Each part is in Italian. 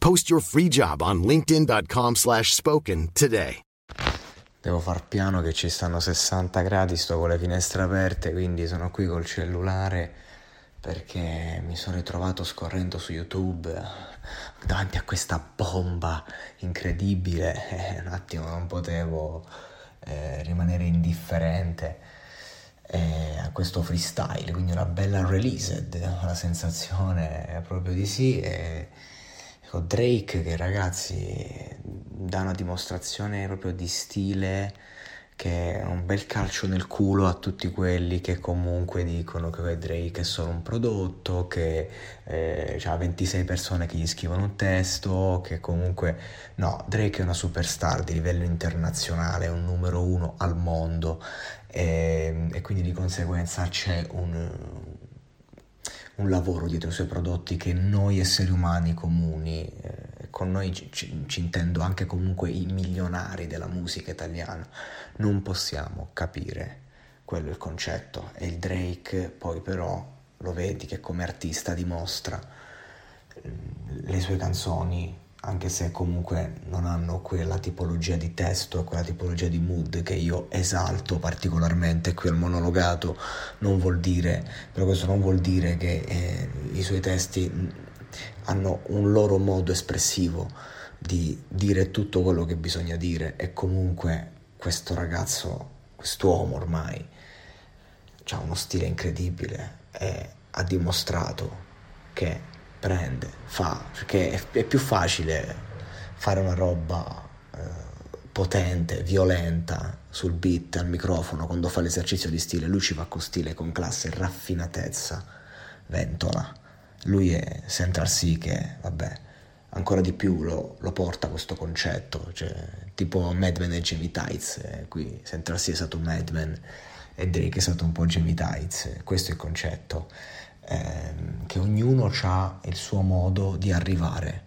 Post your free job on linkedin.com/spoken today. Devo far piano che ci stanno 60 gradi, sto con le finestre aperte, quindi sono qui col cellulare perché mi sono ritrovato scorrendo su YouTube davanti a questa bomba incredibile e un attimo non potevo eh, rimanere indifferente eh, a questo freestyle, quindi una bella released, la sensazione proprio di sì. E, ecco, Drake che ragazzi dà una dimostrazione proprio di stile che è un bel calcio nel culo a tutti quelli che comunque dicono che Drake è solo un prodotto, che eh, ha 26 persone che gli scrivono un testo, che comunque no, Drake è una superstar di livello internazionale, è un numero uno al mondo e, e quindi di conseguenza c'è un, un lavoro dietro i suoi prodotti che noi esseri umani comuni eh, con noi ci, ci, ci, intendo anche comunque i milionari della musica italiana, non possiamo capire quello è il concetto. E il Drake poi però lo vedi che come artista dimostra mm, le sue canzoni anche se comunque non hanno quella tipologia di testo e quella tipologia di mood che io esalto particolarmente qui al monologato non vuol dire però questo non vuol dire che eh, i suoi testi hanno un loro modo espressivo di dire tutto quello che bisogna dire e comunque questo ragazzo, quest'uomo ormai, ha uno stile incredibile e ha dimostrato che prende, fa, perché è, è più facile fare una roba eh, potente, violenta sul beat, al microfono, quando fa l'esercizio di stile, lui ci va con stile, con classe, raffinatezza, ventola. Lui è Central C che, vabbè, ancora di più lo, lo porta questo concetto, cioè, tipo Madman e Jamie Tights, eh, qui Central C è stato Madman e Drake è stato un po' Jamie Tights, questo è il concetto, eh, che ognuno ha il suo modo di arrivare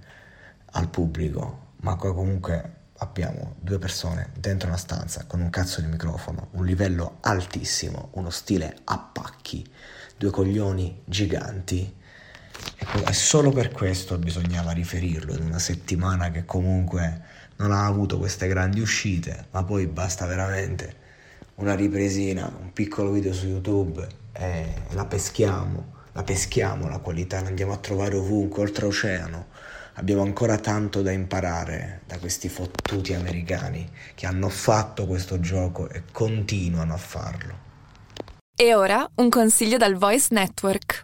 al pubblico, ma comunque abbiamo due persone dentro una stanza con un cazzo di microfono, un livello altissimo, uno stile a pacchi, due coglioni giganti. Ecco, e solo per questo bisognava riferirlo in una settimana che comunque non ha avuto queste grandi uscite, ma poi basta veramente una ripresina, un piccolo video su YouTube e la peschiamo, la peschiamo la qualità, la andiamo a trovare ovunque, oltreoceano. Abbiamo ancora tanto da imparare da questi fottuti americani che hanno fatto questo gioco e continuano a farlo. E ora un consiglio dal Voice Network.